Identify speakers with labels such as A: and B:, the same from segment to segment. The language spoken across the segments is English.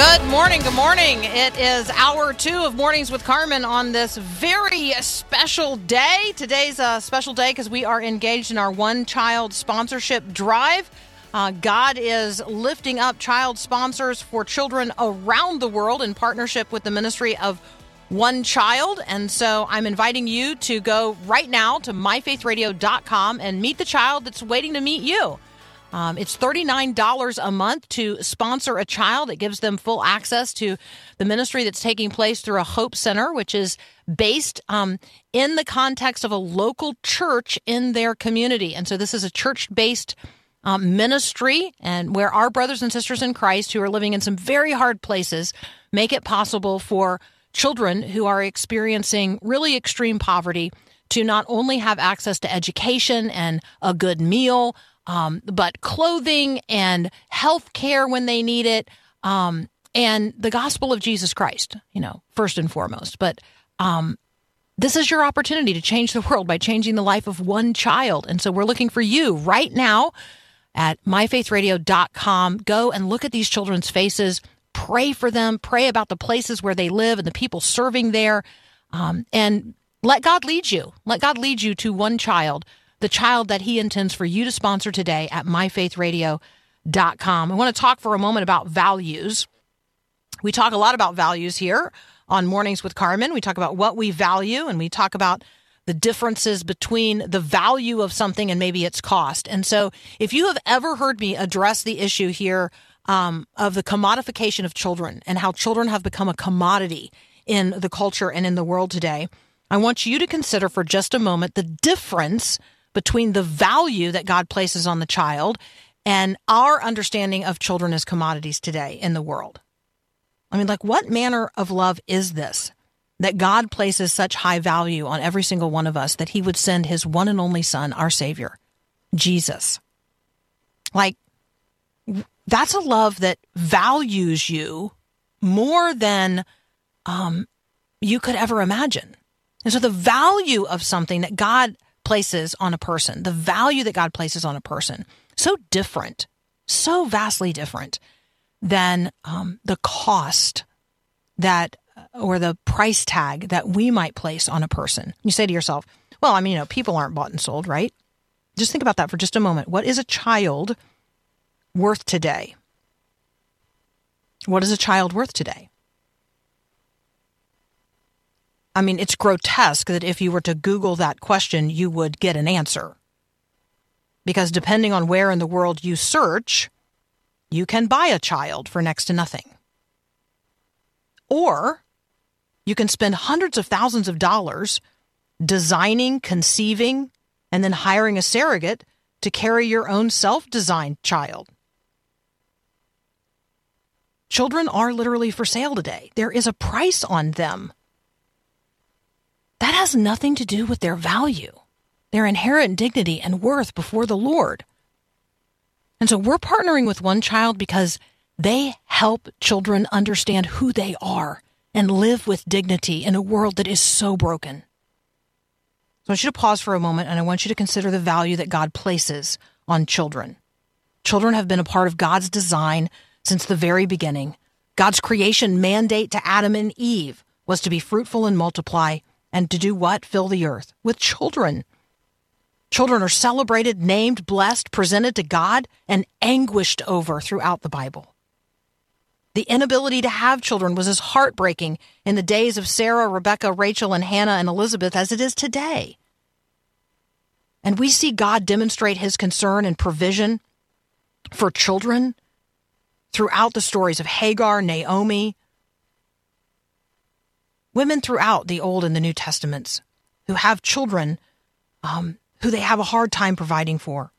A: Good morning. Good morning. It is hour two of Mornings with Carmen on this very special day. Today's a special day because we are engaged in our one child sponsorship drive. Uh, God is lifting up child sponsors for children around the world in partnership with the Ministry of One Child. And so I'm inviting you to go right now to myfaithradio.com and meet the child that's waiting to meet you. Um, it's $39 a month to sponsor a child. It gives them full access to the ministry that's taking place through a Hope Center, which is based um, in the context of a local church in their community. And so this is a church based um, ministry, and where our brothers and sisters in Christ who are living in some very hard places make it possible for children who are experiencing really extreme poverty to not only have access to education and a good meal, um, but clothing and health care when they need it, um, and the gospel of Jesus Christ, you know, first and foremost. But um, this is your opportunity to change the world by changing the life of one child. And so we're looking for you right now at myfaithradio.com. Go and look at these children's faces, pray for them, pray about the places where they live and the people serving there, um, and let God lead you. Let God lead you to one child, the child that He intends for you to sponsor today at myfaithradio.com. I want to talk for a moment about values. We talk a lot about values here on Mornings with Carmen. We talk about what we value and we talk about the differences between the value of something and maybe its cost. And so, if you have ever heard me address the issue here um, of the commodification of children and how children have become a commodity in the culture and in the world today, I want you to consider for just a moment the difference between the value that God places on the child and our understanding of children as commodities today in the world. I mean, like, what manner of love is this that God places such high value on every single one of us that he would send his one and only son, our Savior, Jesus? Like, that's a love that values you more than um, you could ever imagine. And so, the value of something that God places on a person, the value that God places on a person, so different, so vastly different than um, the cost that or the price tag that we might place on a person. You say to yourself, well, I mean, you know, people aren't bought and sold, right? Just think about that for just a moment. What is a child worth today? What is a child worth today? I mean, it's grotesque that if you were to Google that question, you would get an answer. Because depending on where in the world you search, you can buy a child for next to nothing. Or you can spend hundreds of thousands of dollars designing, conceiving, and then hiring a surrogate to carry your own self designed child. Children are literally for sale today. There is a price on them. That has nothing to do with their value, their inherent dignity and worth before the Lord. And so we're partnering with One Child because they help children understand who they are and live with dignity in a world that is so broken. So I want you to pause for a moment and I want you to consider the value that God places on children. Children have been a part of God's design since the very beginning. God's creation mandate to Adam and Eve was to be fruitful and multiply and to do what? Fill the earth with children. Children are celebrated, named, blessed, presented to God, and anguished over throughout the Bible. The inability to have children was as heartbreaking in the days of Sarah, Rebecca, Rachel, and Hannah and Elizabeth as it is today. And we see God demonstrate his concern and provision for children throughout the stories of Hagar, Naomi, women throughout the Old and the New Testaments who have children um, who they have a hard time providing for.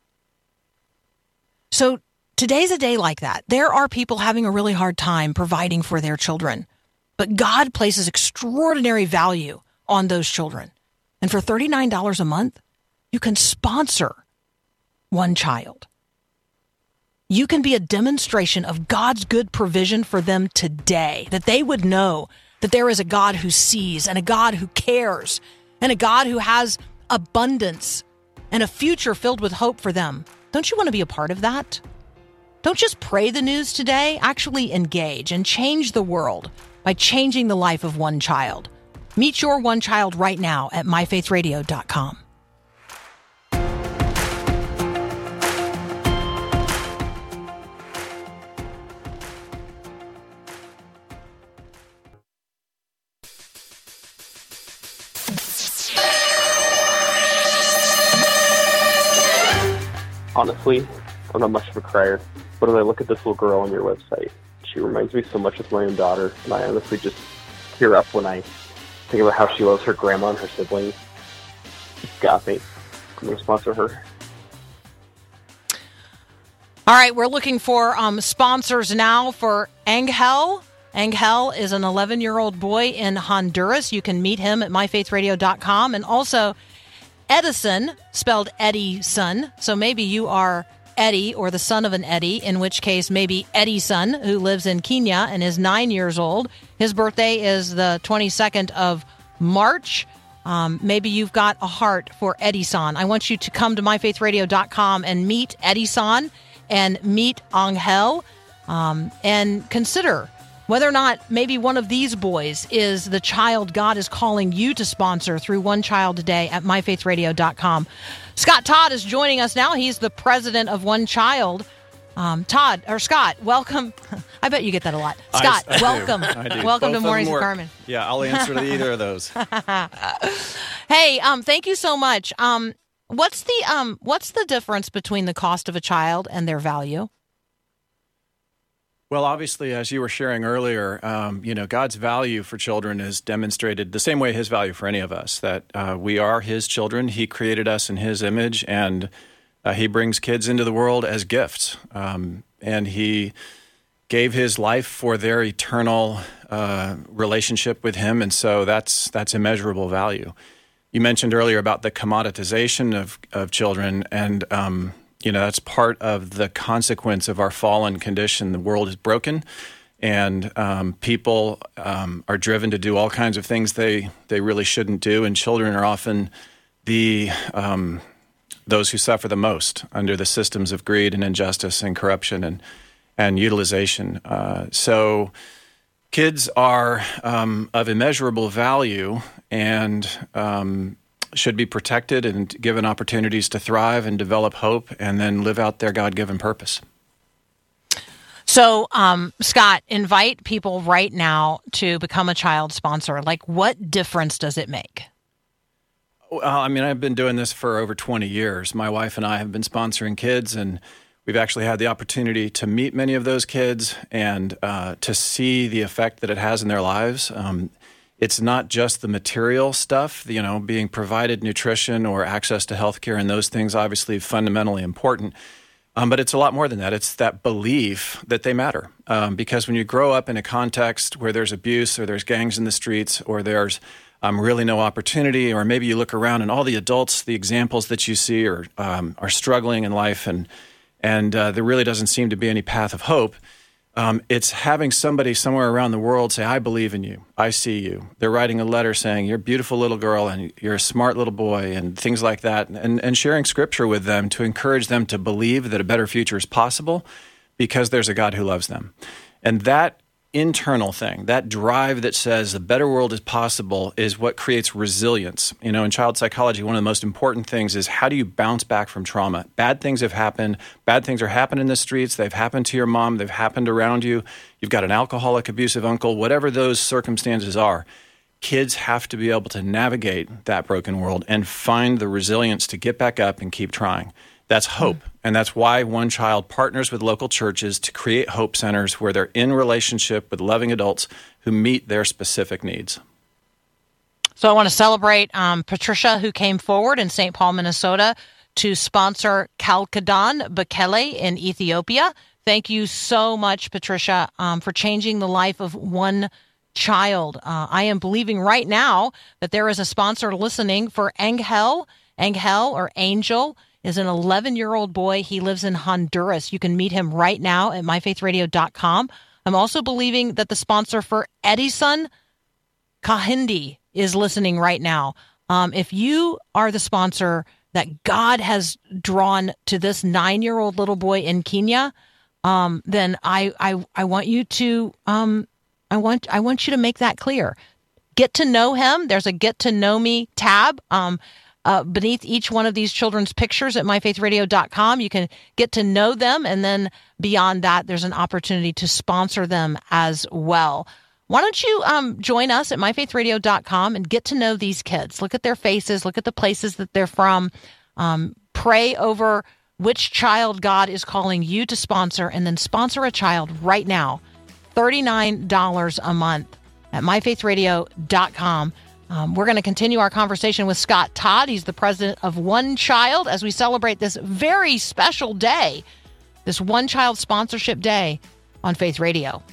A: So today's a day like that. There are people having a really hard time providing for their children, but God places extraordinary value on those children. And for $39 a month, you can sponsor one child. You can be a demonstration of God's good provision for them today, that they would know that there is a God who sees and a God who cares and a God who has abundance and a future filled with hope for them. Don't you want to be a part of that? Don't just pray the news today, actually engage and change the world by changing the life of one child. Meet your one child right now at myfaithradio.com.
B: Honestly, I'm not much of a crier, but as I look at this little girl on your website, she reminds me so much of my own daughter, and I honestly just tear up when I think about how she loves her grandma and her siblings. Got me. I'm going to sponsor her.
A: All right, we're looking for um, sponsors now for Angel. Angel is an 11 year old boy in Honduras. You can meet him at myfaithradio.com. And also Edison, spelled Eddie son. So maybe you are Eddie or the son of an Eddie, in which case maybe Eddie's son, who lives in Kenya and is nine years old. His birthday is the 22nd of March. Um, maybe you've got a heart for Edison. I want you to come to myfaithradio.com and meet Edison and meet Angel um, and consider whether or not maybe one of these boys is the child God is calling you to sponsor through One Child a Day at myfaithradio.com. Scott Todd is joining us now. He's the president of One Child. Um, Todd or Scott, welcome. I bet you get that a lot. Scott,
C: I- I
A: welcome.
C: I do.
A: Welcome
C: Both
A: to
C: of
A: Mornings
C: them
A: with. Carmen.
C: Yeah, I'll answer to either of those.
A: Hey, um, thank you so much. Um, what's the um, what's the difference between the cost of a child and their value?
C: Well, obviously, as you were sharing earlier, um, you know, God's value for children is demonstrated the same way His value for any of us. That uh, we are His children. He created us in His image, and uh, He brings kids into the world as gifts. Um, and He gave His life for their eternal uh, relationship with Him, and so that's that's immeasurable value. You mentioned earlier about the commoditization of of children, and um, you know that's part of the consequence of our fallen condition. The world is broken, and um, people um, are driven to do all kinds of things they they really shouldn't do, and children are often the um, those who suffer the most under the systems of greed and injustice and corruption and and utilization. Uh, so kids are um, of immeasurable value and um, should be protected and given opportunities to thrive and develop hope and then live out their God given purpose.
A: So, um, Scott, invite people right now to become a child sponsor. Like, what difference does it make?
C: Well, I mean, I've been doing this for over 20 years. My wife and I have been sponsoring kids, and we've actually had the opportunity to meet many of those kids and uh, to see the effect that it has in their lives. Um, it's not just the material stuff, you know, being provided nutrition or access to healthcare and those things, obviously fundamentally important. Um, but it's a lot more than that. It's that belief that they matter. Um, because when you grow up in a context where there's abuse or there's gangs in the streets or there's um, really no opportunity, or maybe you look around and all the adults, the examples that you see are, um, are struggling in life and, and uh, there really doesn't seem to be any path of hope. Um, it's having somebody somewhere around the world say, I believe in you. I see you. They're writing a letter saying, You're a beautiful little girl and you're a smart little boy, and things like that. And, and sharing scripture with them to encourage them to believe that a better future is possible because there's a God who loves them. And that internal thing, that drive that says a better world is possible, is what creates resilience. You know, in child psychology, one of the most important things is how do you bounce back from trauma? Bad things have happened. Bad things are happening in the streets. They've happened to your mom. They've happened around you. You've got an alcoholic, abusive uncle, whatever those circumstances are. Kids have to be able to navigate that broken world and find the resilience to get back up and keep trying. That's hope. And that's why One Child partners with local churches to create hope centers where they're in relationship with loving adults who meet their specific needs.
A: So I want to celebrate um, Patricia, who came forward in St. Paul, Minnesota, to sponsor Kalkidan Bekele in Ethiopia. Thank you so much, Patricia, um, for changing the life of one child. Uh, I am believing right now that there is a sponsor listening for Angel. Angel or Angel is an 11 year old boy. He lives in Honduras. You can meet him right now at myfaithradio.com. I'm also believing that the sponsor for Edison Kahindi is listening right now. Um, if you are the sponsor that God has drawn to this nine year old little boy in Kenya, um, then I, I I want you to um, I want I want you to make that clear. Get to know him. There's a get to know me tab. Um, uh, beneath each one of these children's pictures at myfaithradio.com. You can get to know them. And then beyond that, there's an opportunity to sponsor them as well. Why don't you um, join us at myfaithradio.com and get to know these kids? Look at their faces, look at the places that they're from, um, pray over which child God is calling you to sponsor, and then sponsor a child right now. $39 a month at myfaithradio.com. Um, we're going to continue our conversation with Scott Todd. He's the president of One Child as we celebrate this very special day, this One Child Sponsorship Day on Faith Radio.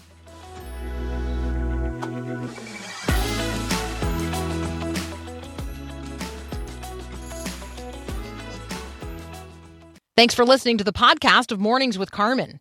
A: Thanks for listening to the podcast of Mornings with Carmen.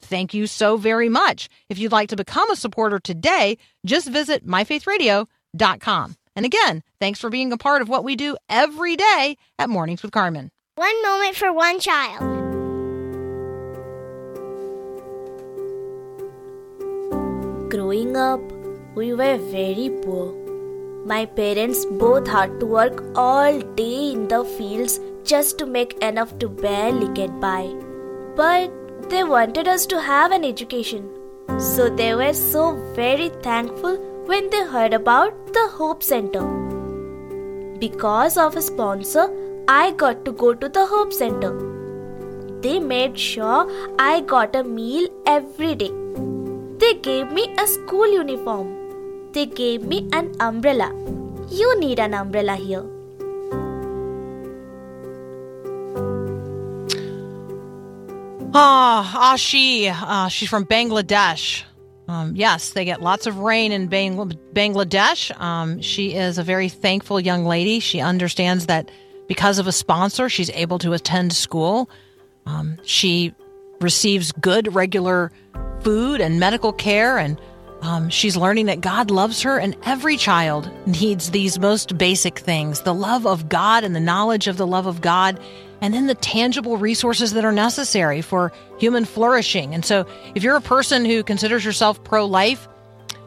A: Thank you so very much. If you'd like to become a supporter today, just visit myfaithradio.com. And again, thanks for being a part of what we do every day at Mornings with Carmen.
D: One moment for one child.
E: Growing up, we were very poor. My parents both had to work all day in the fields just to make enough to barely get by. But they wanted us to have an education. So they were so very thankful when they heard about the Hope Center. Because of a sponsor, I got to go to the Hope Center. They made sure I got a meal every day. They gave me a school uniform. They gave me an umbrella. You need an umbrella here.
A: Ah, Ashi, uh, she's from Bangladesh. Um, yes, they get lots of rain in Bang- Bangladesh. Um, she is a very thankful young lady. She understands that because of a sponsor, she's able to attend school. Um, she receives good, regular food and medical care, and um, she's learning that God loves her, and every child needs these most basic things the love of God and the knowledge of the love of God and then the tangible resources that are necessary for human flourishing. And so, if you're a person who considers yourself pro life,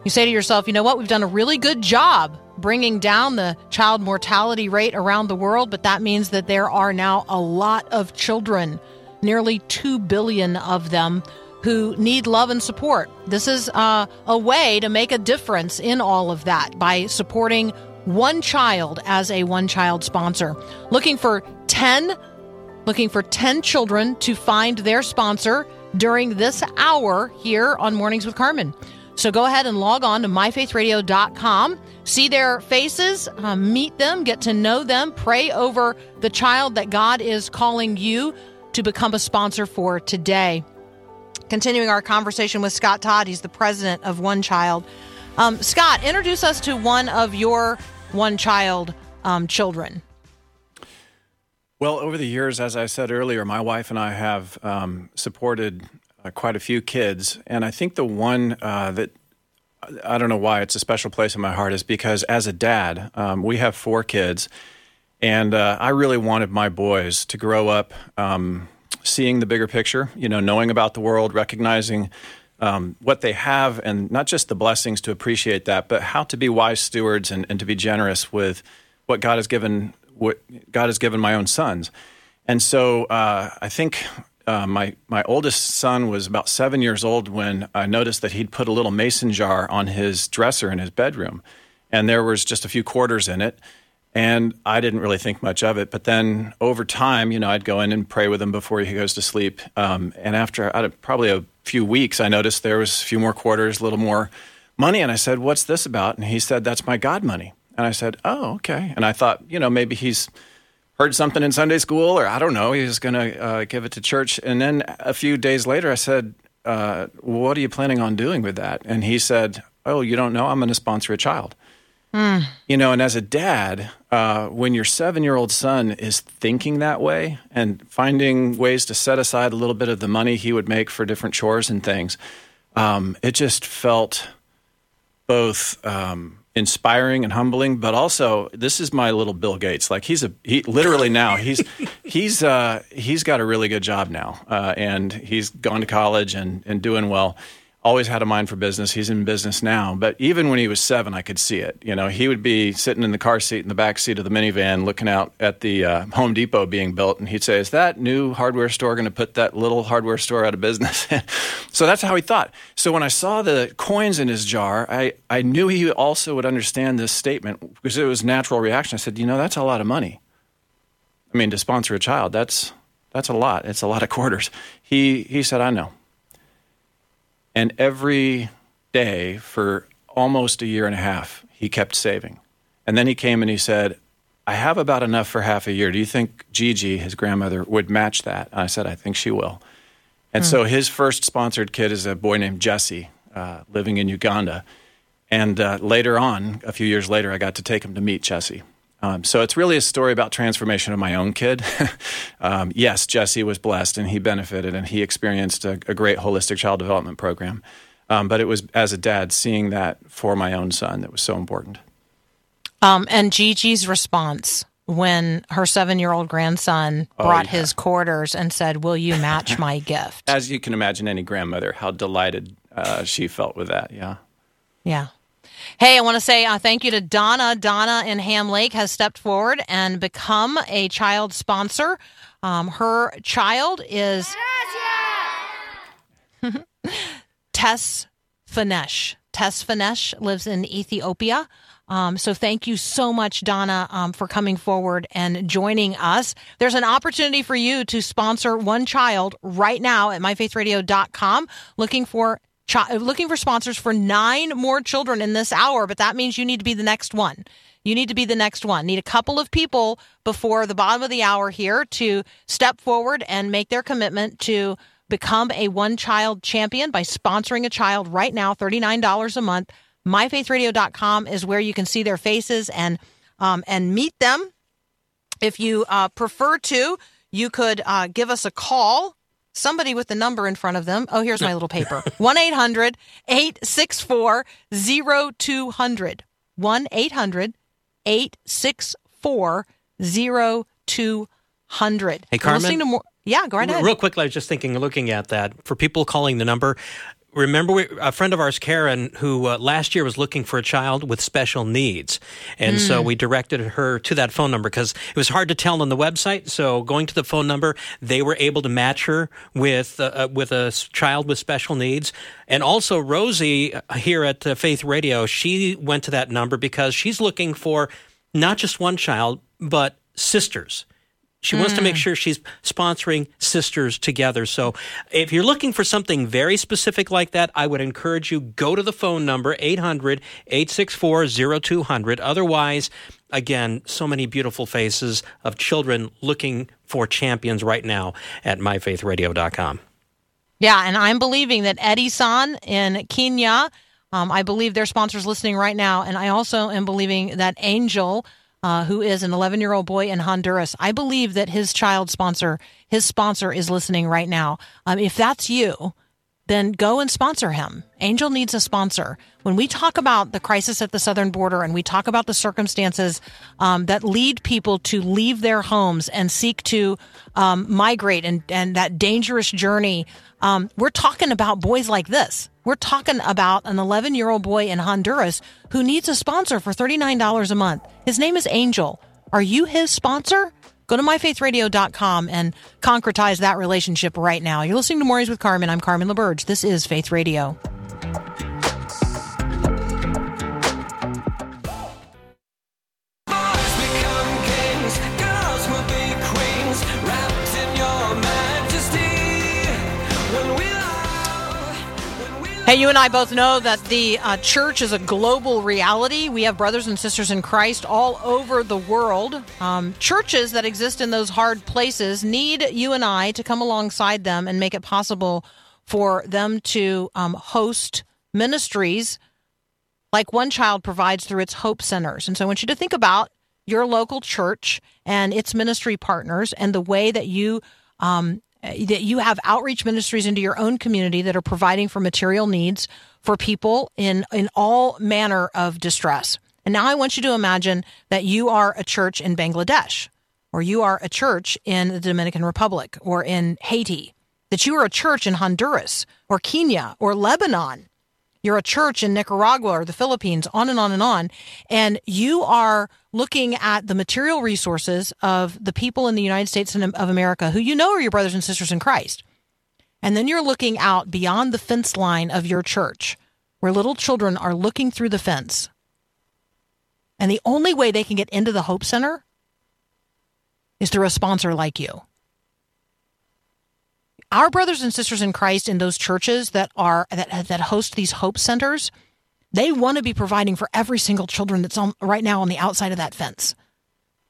A: you say to yourself, you know what, we've done a really good job bringing down the child mortality rate around the world, but that means that there are now a lot of children, nearly 2 billion of them, who need love and support. This is uh, a way to make a difference in all of that by supporting one child as a one child sponsor. Looking for 10 looking for 10 children to find their sponsor during this hour here on Mornings with Carmen. So go ahead and log on to myfaithradio.com, see their faces, uh, meet them, get to know them, pray over the child that God is calling you to become a sponsor for today. Continuing our conversation with Scott Todd, he's the president of One Child. Um, Scott, introduce us to one of your One Child um, children.
C: Well, over the years, as I said earlier, my wife and I have um, supported uh, quite a few kids. And I think the one uh, that I don't know why it's a special place in my heart is because as a dad, um, we have four kids. And uh, I really wanted my boys to grow up um, seeing the bigger picture, you know, knowing about the world, recognizing um, what they have, and not just the blessings to appreciate that, but how to be wise stewards and, and to be generous with what God has given what God has given my own sons. And so uh, I think uh, my my oldest son was about seven years old when I noticed that he'd put a little mason jar on his dresser in his bedroom, and there was just a few quarters in it. And I didn't really think much of it. But then over time, you know, I'd go in and pray with him before he goes to sleep. Um, and after probably a few weeks, I noticed there was a few more quarters, a little more money. And I said, What's this about? And he said, That's my God money. And I said, Oh, okay. And I thought, you know, maybe he's heard something in Sunday school, or I don't know, he was going to uh, give it to church. And then a few days later, I said, uh, What are you planning on doing with that? And he said, Oh, you don't know? I'm going to sponsor a child. You know, and as a dad, uh, when your seven year old son is thinking that way and finding ways to set aside a little bit of the money he would make for different chores and things, um, it just felt both um, inspiring and humbling, but also this is my little Bill Gates. Like he's a he literally now he's he's uh, he's got a really good job now, uh, and he's gone to college and and doing well. Always had a mind for business. He's in business now, but even when he was seven, I could see it. You know, he would be sitting in the car seat in the back seat of the minivan, looking out at the uh, Home Depot being built, and he'd say, "Is that new hardware store going to put that little hardware store out of business?" so that's how he thought. So when I saw the coins in his jar, I I knew he also would understand this statement because it was natural reaction. I said, "You know, that's a lot of money." I mean, to sponsor a child, that's that's a lot. It's a lot of quarters. He he said, "I know." And every day for almost a year and a half, he kept saving. And then he came and he said, I have about enough for half a year. Do you think Gigi, his grandmother, would match that? And I said, I think she will. And so his first sponsored kid is a boy named Jesse, uh, living in Uganda. And uh, later on, a few years later, I got to take him to meet Jesse. Um, so it's really a story about transformation of my own kid. um, yes, Jesse was blessed and he benefited and he experienced a, a great holistic child development program. Um, but it was as a dad seeing that for my own son that was so important.
A: Um, and Gigi's response when her seven year old grandson brought
C: yeah.
A: his quarters and said, Will you match my gift?
C: As you can imagine, any grandmother, how delighted uh, she felt with that. Yeah.
A: Yeah. Hey, I want to say uh, thank you to Donna. Donna in Ham Lake has stepped forward and become a child sponsor. Um, her child is Tess Finesh. Tesfanesh lives in Ethiopia. Um, so thank you so much, Donna, um, for coming forward and joining us. There's an opportunity for you to sponsor one child right now at myfaithradio.com. Looking for chi- looking for sponsors for nine more children in this hour, but that means you need to be the next one. You need to be the next one. Need a couple of people before the bottom of the hour here to step forward and make their commitment to become a one child champion by sponsoring a child right now, $39 a month. MyFaithRadio.com is where you can see their faces and um, and meet them. If you uh, prefer to, you could uh, give us a call. Somebody with the number in front of them. Oh, here's my little paper 1 800 864 0200. 1 800 864 0200.
F: Hey, Carmen?
A: more. Yeah, go right ahead.
F: Real quickly, I was just thinking, looking at that, for people calling the number, remember we, a friend of ours, Karen, who uh, last year was looking for a child with special needs. And
A: Hmm.
F: so we directed her to that phone number because it was hard to tell on the website. So going to the phone number, they were able to match her with, uh, uh, with a child with special needs. And also, Rosie uh, here at uh, Faith Radio, she went to that number because she's looking for not just one child, but sisters. She wants to make sure she's sponsoring sisters together. So if you're looking for something very specific like that, I would encourage you go to the phone number 800-864-0200. Otherwise, again, so many beautiful faces of children looking for champions right now at myfaithradio.com.
A: Yeah, and I'm believing that Eddie San in Kenya, um, I believe their sponsors listening right now, and I also am believing that Angel, uh, who is an 11 year old boy in Honduras, I believe that his child sponsor, his sponsor, is listening right now. Um, if that's you, then go and sponsor him. Angel needs a sponsor. When we talk about the crisis at the southern border and we talk about the circumstances um, that lead people to leave their homes and seek to um, migrate and, and that dangerous journey, um, we're talking about boys like this. We're talking about an 11 year old boy in Honduras who needs a sponsor for $39 a month. His name is Angel. Are you his sponsor? Go to myfaithradio.com and concretize that relationship right now. You're listening to Mornings with Carmen. I'm Carmen LaBerge. This is Faith Radio. Hey, you and I both know that the uh, church is a global reality. We have brothers and sisters in Christ all over the world. Um, churches that exist in those hard places need you and I to come alongside them and make it possible for them to um, host ministries like One Child provides through its Hope Centers. And so I want you to think about your local church and its ministry partners and the way that you um, Eh, that you have outreach ministries into your own community that are providing for material needs for people in in all manner of distress. And now I want you to imagine that you are a church in Bangladesh or you are a church in the Dominican Republic or in Haiti, that you are a church in Honduras or Kenya or Lebanon you're a church in Nicaragua or the Philippines, on and on and on. And you are looking at the material resources of the people in the United States of America who you know are your brothers and sisters in Christ. And then you're looking out beyond the fence line of your church where little children are looking through the fence. And the only way they can get into the Hope Center is through a sponsor like you our brothers and sisters in Christ in those churches that are that that host these hope centers, they want to be providing for every single children that's on right now on the outside of that fence.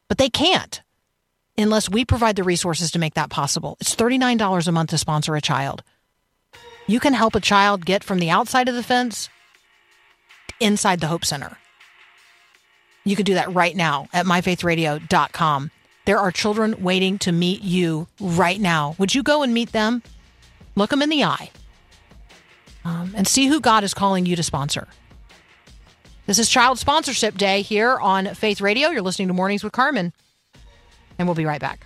A: But they can't unless we provide the resources to make that possible. It's $39 a month to sponsor a child. You can help a child get from the outside of the fence inside the Hope Center. You can do that right now at myfaithradio.com. There are children waiting to meet you right now. Would you go and meet them? Look them in the eye um, and see who God is calling you to sponsor. This is Child Sponsorship Day here on Faith Radio. You're listening to Mornings with Carmen, and we'll be right back.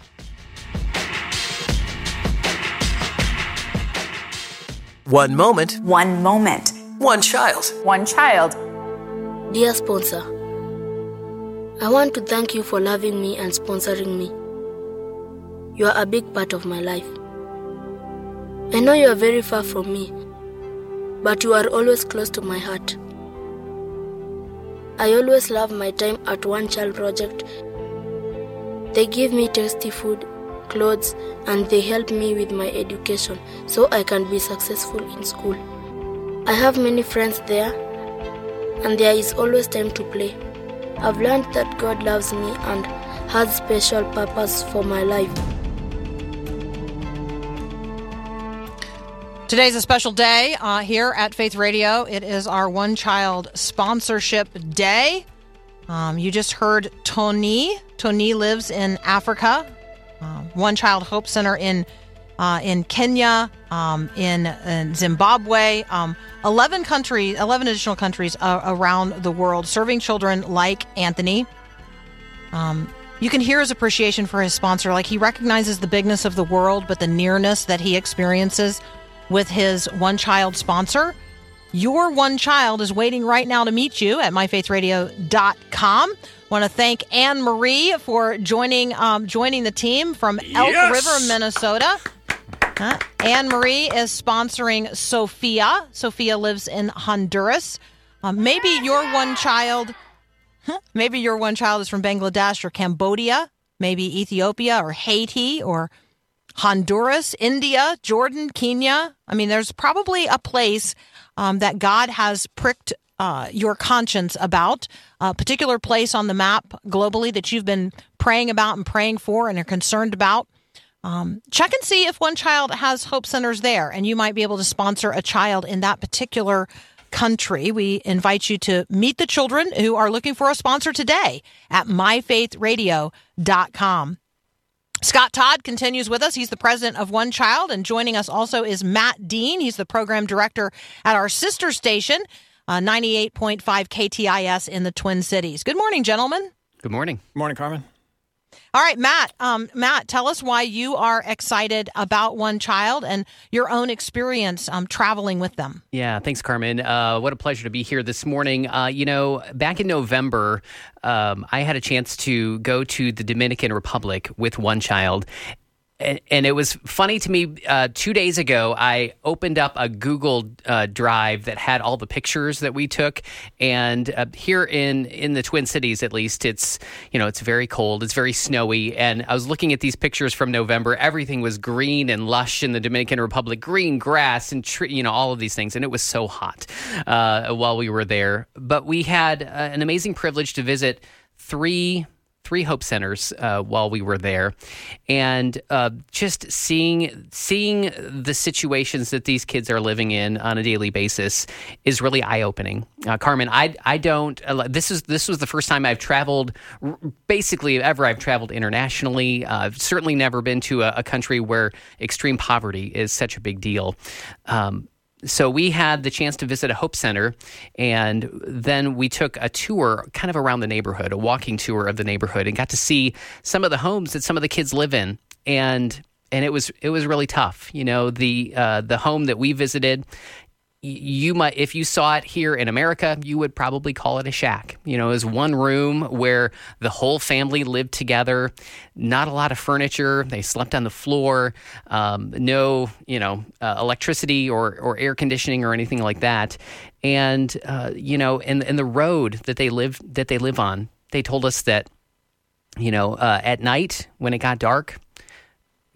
G: One moment,
H: One moment.
G: one child.
H: One child.
I: Dear sponsor, I want to thank you for loving me and sponsoring me. You are a big part of my life. I know you are very far from me, but you are always close to my heart. I always love my time at One Child Project. They give me tasty food, clothes, and they help me with my education so I can be successful in school. I have many friends there, and there is always time to play. I've learned that God loves me and has special purpose for my life.
A: Today's a special day uh, here at Faith Radio. It is our One Child Sponsorship Day. Um, you just heard Tony. Tony lives in Africa. Um, One Child Hope Center in uh, in Kenya, um, in, in Zimbabwe, um, eleven countries, eleven additional countries uh, around the world, serving children like Anthony. Um, you can hear his appreciation for his sponsor, like he recognizes the bigness of the world, but the nearness that he experiences with his one child sponsor. Your one child is waiting right now to meet you at myfaithradio.com. Want to thank Anne Marie for joining um, joining the team from Elk
J: Yes!
A: River, Minnesota. Anne Marie is sponsoring Sophia. Sophia lives in Honduras. Um, maybe your one child, maybe your one child is from Bangladesh or Cambodia, maybe Ethiopia or Haiti or Honduras, India, Jordan, Kenya. I mean, there's probably a place um, that God has pricked uh, your conscience about, a particular place on the map globally that you've been praying about and praying for and are concerned about. Um, check and see if one child has Hope Centers there, and you might be able to sponsor a child in that particular country. We invite you to meet the children who are looking for a sponsor today at myfaithradio.com. Scott Todd continues with us. He's the president of One Child, and joining us also is Matt Deane. He's the program director at our sister station, uh, 98.5 KTIS in the Twin Cities. Good morning, gentlemen.
K: Good morning.
C: Morning, Carmen.
A: All right, Matt. Um, Matt, tell us why you are excited about One Child and your own experience um, traveling with them.
H: Yeah, thanks, Carmen. Uh, what a pleasure to be here this morning. Uh, you know, back in November, um, I had a chance to go to the Dominican Republic with One Child, and, and, it was funny to me. Uh, two days ago, I opened up a Google uh, Drive that had all the pictures that we took, and uh, here in in the Twin Cities, at least, it's you know it's very cold, it's very snowy, and I was looking at these pictures from November. Everything was green and lush in the Dominican Republic, green grass and you know all of these things, and it was so hot uh, while we were there. But we had uh, an amazing privilege to visit three three Hope Centers uh, while we were there, and uh, just seeing seeing the situations that these kids are living in on a daily basis is really eye opening. Uh, Carmen, I I don't. Uh, this is this was the first time I've traveled, basically ever I've traveled internationally. Uh, I've certainly never been to a, a, country where extreme poverty is such a big deal. Um, so we had the chance to visit a Hope Center, and then we took a tour kind of around the neighborhood, a walking tour of the neighborhood, and got to see some of the homes that some of the kids live in. And and it was it was really tough. You know, the uh, the home that we visited you might if you saw it here in America, you would probably call it a shack. You know, as one room where the whole family lived together, not a lot of furniture. They slept on the floor, um, no, you know, uh, electricity or or air conditioning or anything like that. And uh, you know, and and the road that they live that they live on, they told us that, you know, uh, at night when it got dark,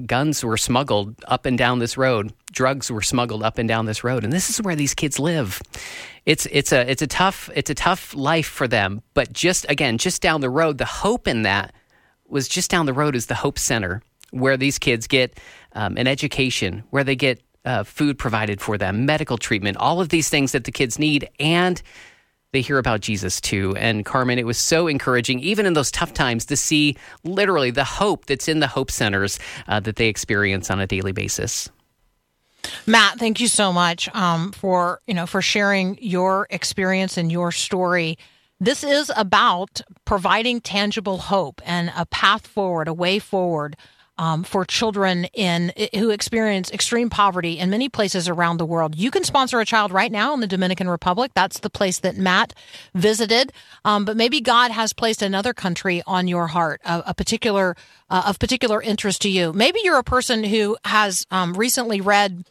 H: guns were smuggled up and down this road. Drugs were smuggled up and down this road, and this is where these kids live. It's it's a it's a tough it's a tough life for them. But just again, just down the road, the hope in that was just down the road is the Hope Center, where these kids get um, an education, where they get uh, food provided for them, medical treatment, all of these things that the kids need, and they hear about Jesus too. And Carmen, it was so encouraging, even in those tough times, to see literally the hope that's in the Hope Centers uh, that they experience on a daily basis.
A: Matt, thank you so much um, for you know for sharing your experience and your story. This is about providing tangible hope and a path forward, a way forward um, for children in who experience extreme poverty in many places around the world. You can sponsor a child right now in the Dominican Republic. That's the place that Matt visited. Um, but maybe God has placed another country on your heart, a, a particular uh, of particular interest to you. Maybe you're a person who has um, recently read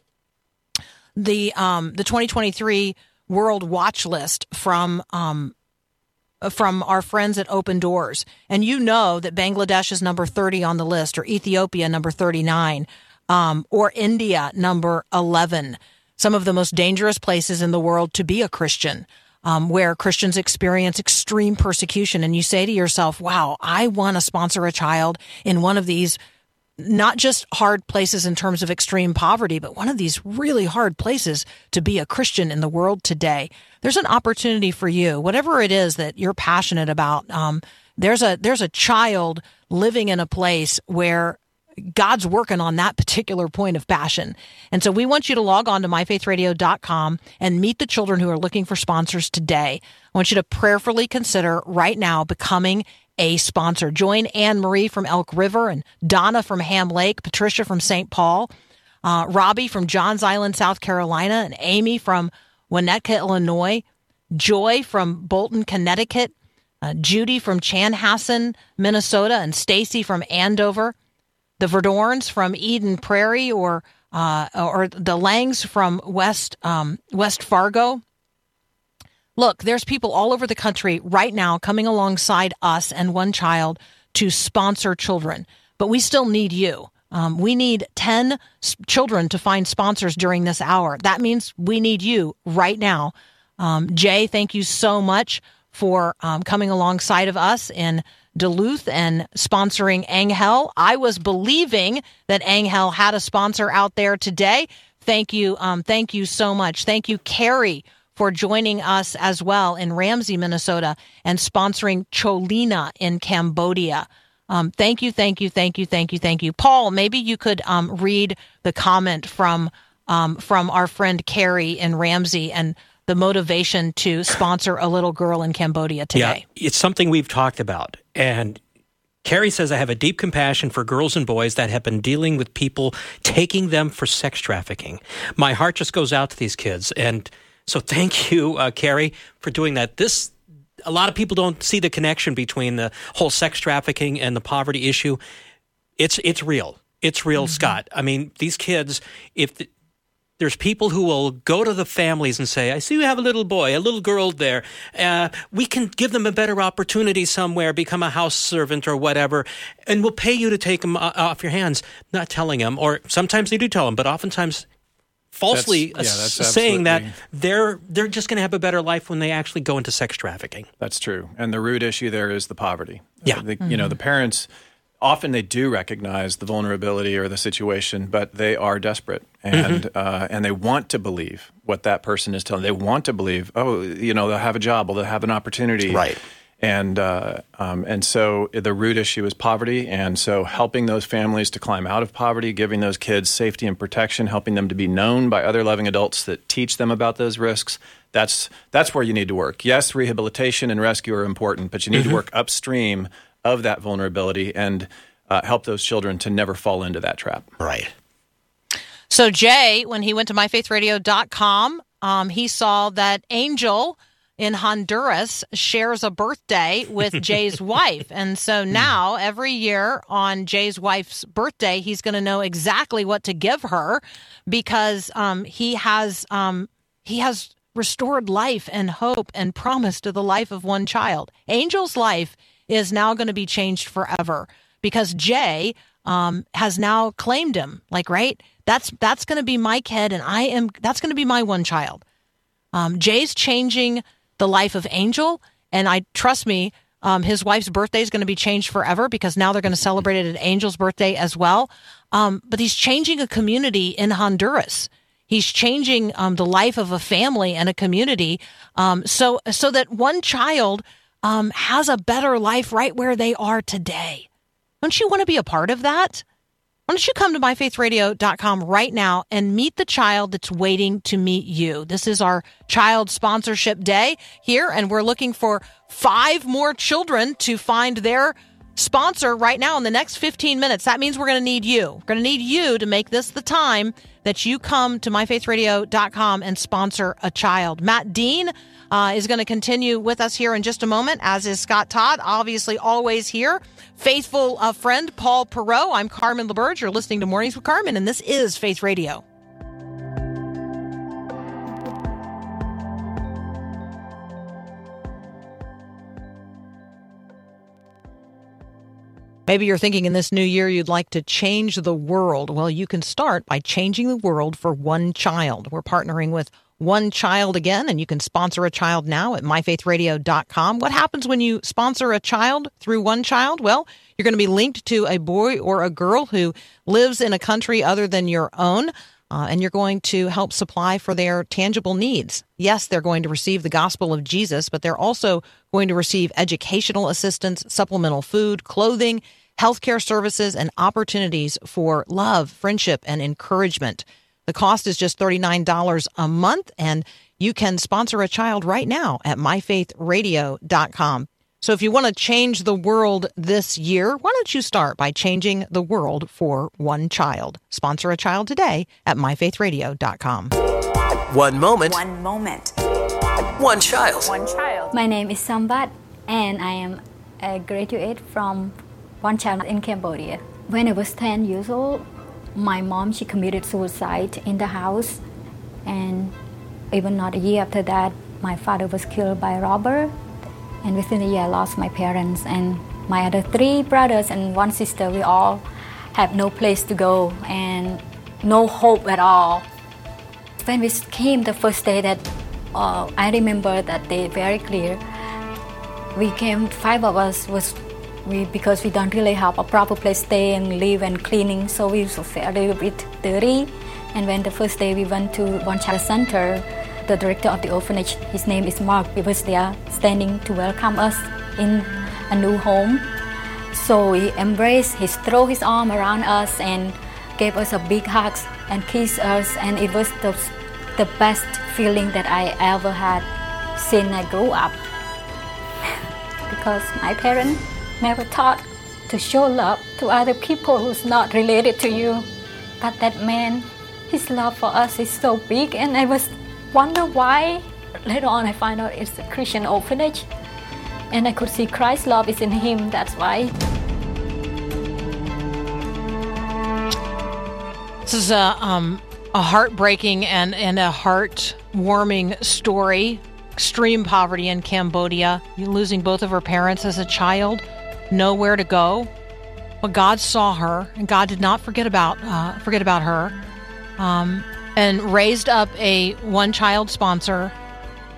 A: the um, the 2023 World Watch List from um, from our friends at Open Doors, and you know that Bangladesh is number 30 on the list, or Ethiopia number 39, um, or India number 11, some of the most dangerous places in the world to be a Christian. Um, where Christians experience extreme persecution, and you say to yourself, "Wow, I want to sponsor a child in one of these not just hard places in terms of extreme poverty, but one of these really hard places to be a Christian in the world today. There's an opportunity for you, whatever it is that you're passionate about. Um, there's a there's a child living in a place where God's working on that particular point of passion. And so we want you to log on to myfaithradio.com and meet the children who are looking for sponsors today. I want you to prayerfully consider right now becoming a sponsor. Join Anne Marie from Elk River and Donna from Ham Lake, Patricia from St. Paul, uh, Robbie from Johns Island, South Carolina, and Amy from Winnetka, Illinois, Joy from Bolton, Connecticut, uh, Judy from Chanhassen, Minnesota, and Stacy from Andover, the Verdorns from Eden Prairie, or uh, or the Langs from West um, West Fargo, Look, there's people all over the country right now coming alongside us and One Child to sponsor children, but we still need you. Um, we need 10 s- children to find sponsors during this hour. That means we need you right now. Um, Jay, thank you so much for um, coming alongside of us in Duluth and sponsoring Angel. I was believing that Angel had a sponsor out there today. Thank you. Um, thank you so much. Thank you, Carrie for joining us as well in Ramsey, Minnesota, and sponsoring Cholina in Cambodia. Um, thank you, thank you, thank you, thank you, thank you, Paul. Maybe you could um, read the comment from um, from our friend Carrie in Ramsey and the motivation to sponsor a little girl in Cambodia today.
F: Yeah, it's something we've talked about, and Carrie says, I have a deep compassion for girls and boys that have been dealing with people taking them for sex trafficking. My heart just goes out to these kids. And so thank you, uh, Carrie, for doing that. This, a lot of people don't see the connection between the whole sex trafficking and the poverty issue. It's, it's real. It's real, Scott. I mean, these kids, if the, there's people who will go to the families and say, I see you have a little boy, a little girl there. Uh, we can give them a better opportunity somewhere, become a house servant or whatever, and we'll pay you to take them off your hands. Not telling them, or sometimes they do tell them, but oftentimes falsely
C: That's- yeah, that's
F: saying that they're they're just going to have a better life when they actually go into sex trafficking.
C: That's true. And the root issue there is the poverty.
F: Yeah.
C: The, You know, the parents often they do recognize the vulnerability or the situation, but they are desperate and uh, and they want to believe what that person is telling. They want to believe, oh, you know, they'll have a job, or they'll have an opportunity,
K: Right.
C: And uh, um, and so the root issue is poverty, and so helping those families to climb out of poverty, giving those kids safety and protection, helping them to be known by other loving adults that teach them about those risks. That's that's where you need to work. Yes, rehabilitation and rescue are important, but you need to work upstream of that vulnerability and uh, help those children to never fall into that trap.
K: Right.
A: So Jay, when he went to myfaithradio.com, um, he saw that Angel in Honduras shares a birthday with Jay's wife. And so now every year on Jay's wife's birthday, he's going to know exactly what to give her because um, he has um, he has restored life and hope and promise to the life of one child. Angel's life is now going to be changed forever because Jay um, has now claimed him. Like, right? That's that's going to be my kid, and I am. That's going to be my one child. Um, Jay's changing the life of Angel, and I trust me. Um, his wife's birthday is going to be changed forever because now they're going to celebrate it at Angel's birthday as well. Um, but he's changing a community in Honduras. He's changing um, the life of a family and a community, um, so so that one child um, has a better life right where they are today. Don't you want to be a part of that? Why don't you come to myfaithradio.com right now and meet the child that's waiting to meet you? This is our child sponsorship day here, and we're looking for five more children to find their sponsor right now in the next 15 minutes. That means we're going to need you. We're going to need you to make this the time that you come to myfaithradio.com and sponsor a child. Matt Deane uh, is going to continue with us here in just a moment, as is Scott Todd, obviously always here. Faithful uh, friend Paul Perot. I'm Carmen LaBerge. You're listening to Mornings with Carmen, and this is Faith Radio. Maybe you're thinking in this new year you'd like to change the world. Well, you can start by changing the world for one child. We're partnering with One Child again, and you can sponsor a child now at myfaithradio.com. What happens when you sponsor a child through One Child? Well, you're going to be linked to a boy or a girl who lives in a country other than your own. Uh, and you're going to help supply for their tangible needs. Yes, they're going to receive the gospel of Jesus, but they're also going to receive educational assistance, supplemental food, clothing, healthcare services, and opportunities for love, friendship, and encouragement. The cost is just $39 a month, and you can sponsor a child right now at myfaithradio.com. So if you want to change the world this year, why don't you start by changing the world for one child? Sponsor a child today at myfaithradio.com.
G: One moment,
L: One moment.
G: one child.
L: One child.
M: My name is Sambat, and I am a graduate from One Child in Cambodia. When I was 10 years old, my mom she committed suicide in the house, and even not a year after that, my father was killed by a robber. And within a year, I lost my parents and my other three brothers and one sister. We all have no place to go and no hope at all. When we came the first day that uh, I remember that day very clear. We came, five of us was we because we don't really have a proper place to stay and live and cleaning, so we was a little bit dirty. And when the first day we went to one child center, the director of the orphanage, his name is Mark, he was there standing to welcome us in a new home. So he embraced, he threw his arm around us and gave us a big hug and kissed us, and it was the, the best feeling that I ever had since I grew up. because my parents never thought to show love to other people who's not related to you. But that man, his love for us is so big, and I was wonder why. Later on, I find out it's a Christian orphanage, and I could see Christ's love is in him. That's why.
A: This is a um, a heartbreaking and and a heartwarming story. Extreme poverty in Cambodia. Losing both of her parents as a child, nowhere to go. But God saw her, and God did not forget about uh, forget about her, um, and raised up a one child sponsor.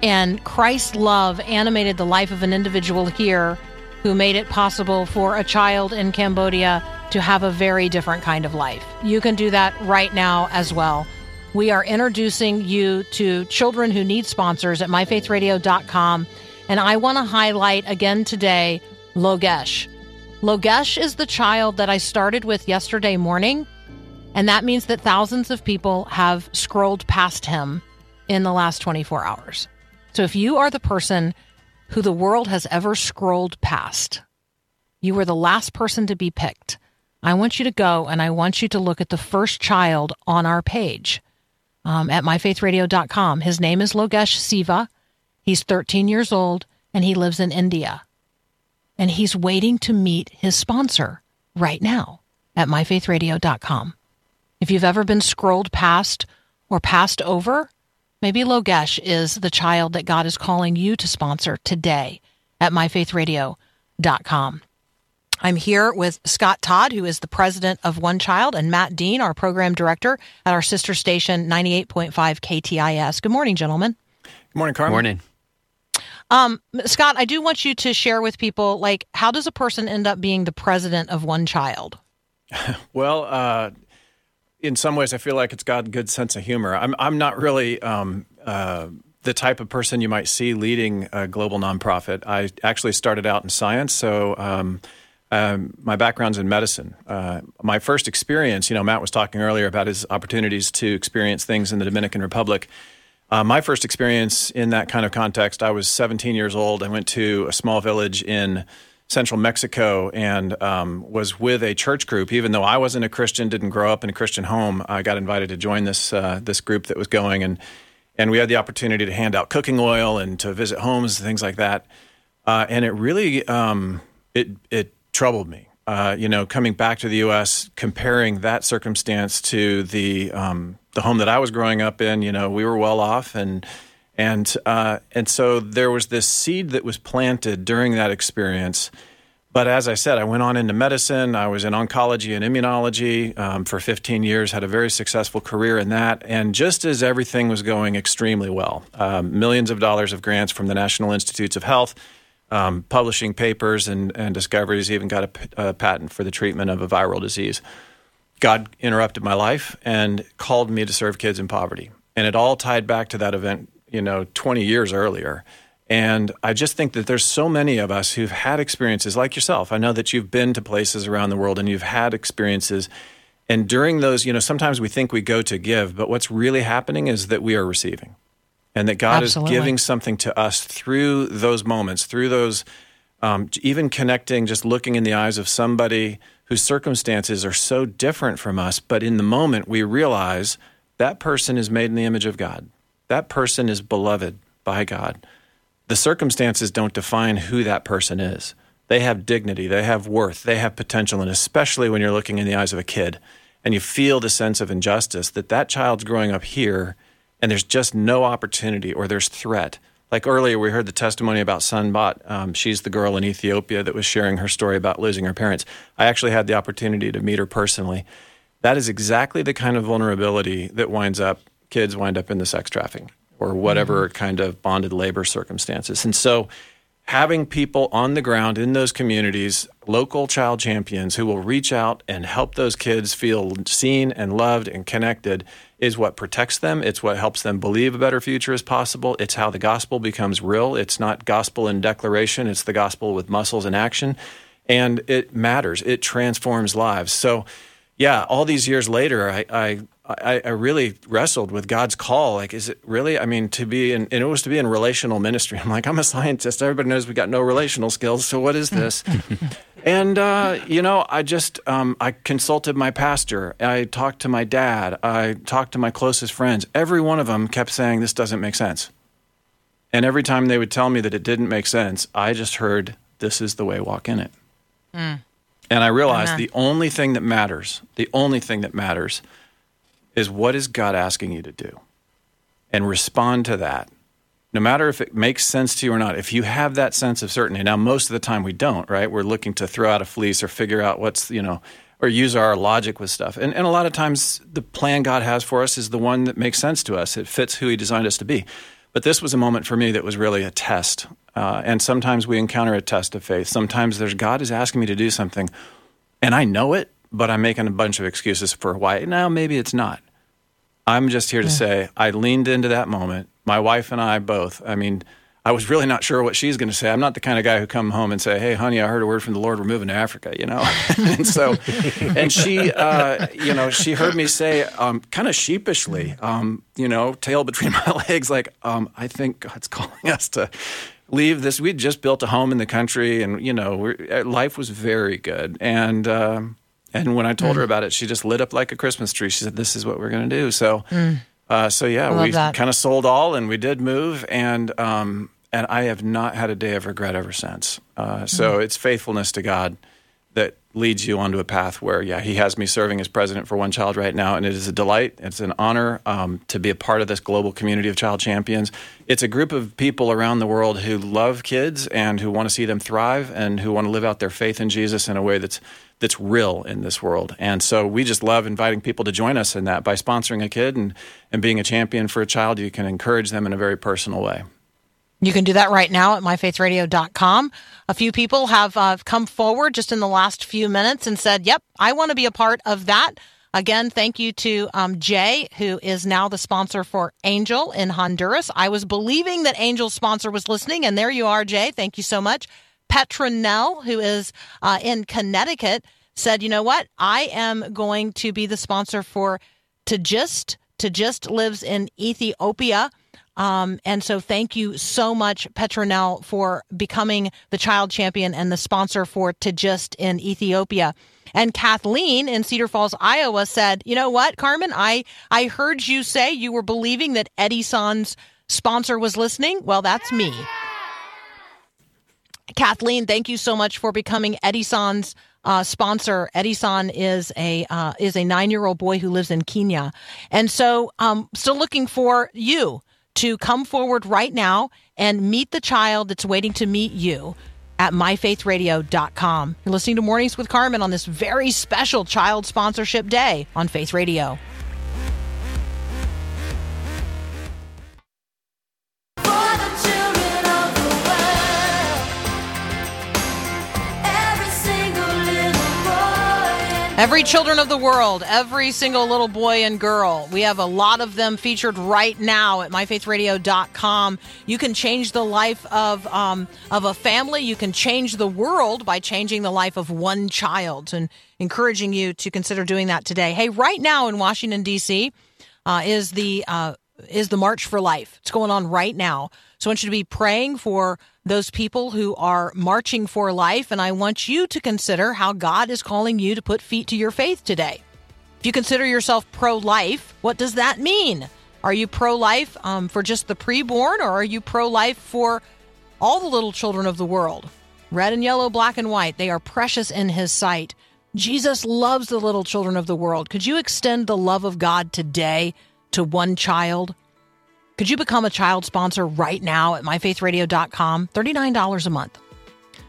A: And Christ's love animated the life of an individual here who made it possible for a child in Cambodia to have a very different kind of life. You can do that right now as well. We are introducing you to children who need sponsors at myfaithradio.com. And I want to highlight again today Logesh. Logesh is the child that I started with yesterday morning. And that means that thousands of people have scrolled past him in the last 24 hours. So if you are the person who the world has ever scrolled past, you were the last person to be picked. I want you to go and I want you to look at the first child on our page um, at myfaithradio.com. His name is Logesh Siva. He's 13 years old and he lives in India. And he's waiting to meet his sponsor right now at myfaithradio.com. If you've ever been scrolled past or passed over, maybe Logesh is the child that God is calling you to sponsor today at myfaithradio.com. I'm here with Scott Todd, who is the president of One Child, and Matt Deane, our program director at our sister station, 98.5 KTIS. Good morning, gentlemen.
C: Good morning, Carmen.
H: Good morning.
A: Um, Scott, I do want you to share with people, like, how does a person end up being the president of One Child?
C: well, uh, in some ways, I feel like it's got a good sense of humor. I'm, I'm not really um, uh, the type of person you might see leading a global nonprofit. I actually started out in science, so um, um, my background's in medicine. Uh, my first experience, you know, Matt was talking earlier about his opportunities to experience things in the Dominican Republic. Uh, my first experience in that kind of context, I was 17 years old. I went to a small village in central Mexico and um, was with a church group. Even though I wasn't a Christian, didn't grow up in a Christian home, I got invited to join this uh, this group that was going, and and we had the opportunity to hand out cooking oil and to visit homes, things like that. Uh, and it really um, it it troubled me. Uh, you know, coming back to the U.S., comparing that circumstance to the um, the home that I was growing up in, you know, we were well off, and and uh, and so there was this seed that was planted during that experience. But as I said, I went on into medicine. I was in oncology and immunology um, for 15 years. Had a very successful career in that. And just as everything was going extremely well, um, millions of dollars of grants from the National Institutes of Health um, publishing papers and, and discoveries, even got a, a, patent for the treatment of a viral disease. God interrupted my life and called me to serve kids in poverty. And it all tied back to that event, you know, 20 years earlier. And I just think that there's so many of us who've had experiences like yourself. I know that you've been to places around the world and you've had experiences. And during those, you know, sometimes we think we go to give, but what's really happening is that we are receiving and that God Absolutely. is giving something to us through those moments, through those, um, even connecting, just looking in the eyes of somebody whose circumstances are so different from us. But in the moment, we realize that person is made in the image of God. That person is beloved by God. The circumstances don't define who that person is. They have dignity, they have worth, they have potential. And especially when you're looking in the eyes of a kid and you feel the sense of injustice that that child's growing up here and there's just no opportunity or there's threat. Like earlier, we heard the testimony about Sambat. Um, she's the girl in Ethiopia that was sharing her story about losing her parents. I actually had the opportunity to meet her personally. That is exactly the kind of vulnerability that winds up, kids wind up in the sex trafficking or whatever mm-hmm. kind of bonded labor circumstances. And so, having people on the ground in those communities, local child champions who will reach out and help those kids feel seen and loved and connected is what protects them. It's what helps them believe a better future is possible. It's how the gospel becomes real. It's not gospel in declaration, it's the gospel with muscles and action. And it matters, it transforms lives. So, yeah, all these years later, I, I I, I really wrestled with God's call. Like, is it really? I mean, to be in, and it was to be in relational ministry. I'm like, I'm a scientist. Everybody knows we got no relational skills. So what is this? and uh, you know, I just um, I consulted my pastor. I talked to my dad. I talked to my closest friends. Every one of them kept saying this doesn't make sense. And every time they would tell me that it didn't make sense, I just heard this is the way. Walk in it.
A: Mm.
C: And I realized
A: Amen.
C: the only thing that matters, the only thing that matters is what is God asking you to do? And respond to that. No matter if it makes sense to you or not, if you have that sense of certainty. Now, most of the time we don't, right? We're looking to throw out a fleece or figure out what's, you know, or use our logic with stuff. And, and a lot of times the plan God has for us is the one that makes sense to us. It fits who He designed us to be. But this was a moment for me that was really a test. Uh, and sometimes we encounter a test of faith. Sometimes there's God is asking me to do something, and I know it, but I'm making a bunch of excuses for why. Now, maybe it's not. I'm just here to say I leaned into that moment. My wife and I both. I mean, I was really not sure what she's going to say. I'm not the kind of guy who come home and say, "Hey, honey, I heard a word from the Lord. We're moving to Africa," you know. and so, and she, uh, you know, she heard me say, um, kind of sheepishly, um, you know, tail between my legs, like, um, "I think God's calling us to." Leave this. We'd just built a home in the country, and you know, we're, life was very good. And um, and when I told her about it, she just lit up like a Christmas tree. She said, "This is what we're going to do." So, uh, so yeah, we kind of sold all, and we did move, and um, and I have not had a day of regret ever since. Uh, so
A: Mm.
C: it's faithfulness to God that leads you onto a path where, yeah, He has me serving as president for One Child right now, and it is a delight. It's an honor um, to be a part of this global community of child champions. It's a group of people around the world who love kids and who want to see them thrive and who want to live out their faith in Jesus in a way that's that's real in this world. And so we just love inviting people to join us in that by sponsoring a kid and, and being a champion for a child. You can encourage them in a very personal way.
A: You can do that right now at myfaithradio.com. A few people have uh, come forward just in the last few minutes and said, Yep, I want to be a part of that. Again, thank you to um, Jay, who is now the sponsor for Angel in Honduras. I was believing that Angel's sponsor was listening, and there you are, Jay. Thank you so much. Petronell, who is uh, in Connecticut, said, "You know what? I am going to be the sponsor for. To Just lives in Ethiopia." Um, and so thank you so much, Petronell, for becoming the child champion and the sponsor for To Just in Ethiopia. And Kathleen in Cedar Falls, Iowa said, you know what, Carmen, I, I heard you say you were believing that Edison's sponsor was listening. Well, that's me. Kathleen, thank you so much for becoming Edison's uh, sponsor. Edison is a uh, is a nine year old boy who lives in Kenya, and so um, still looking for you to come forward right now and meet the child that's waiting to meet you at myfaithradio.com. You're listening to Mornings with Carmen on this very special child sponsorship day on Faith Radio. Every children of the world, every single little boy and girl. We have a lot of them featured right now at myfaithradio.com. You can change the life of um, of a family. You can change the world by changing the life of one child and encouraging you to consider doing that today. Hey, right now in Washington D.C. Uh, is the uh, is the March for Life. It's going on right now. So I want you to be praying for those people who are marching for life. And I want you to consider how God is calling you to put feet to your faith today. If you consider yourself pro life, what does that mean? Are you pro life um, for just the preborn, or are you pro life for all the little children of the world? Red and yellow, black and white, they are precious in His sight. Jesus loves the little children of the world. Could you extend the love of God today to one child? Could you become a child sponsor right now at myfaithradio.com? $39 a month.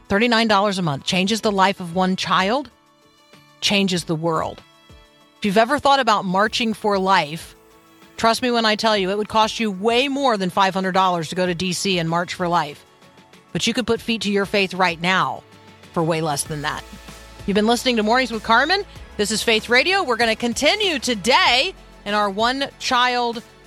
A: $39 a month changes the life of one child, changes the world. If you've ever thought about marching for life, trust me when I tell you it would cost you way more than $500 to go to DC and march for life. But you could put feet to your faith right now for way less than that. You've been listening to Mornings with Carmen. This is Faith Radio. We're going to continue today in our one child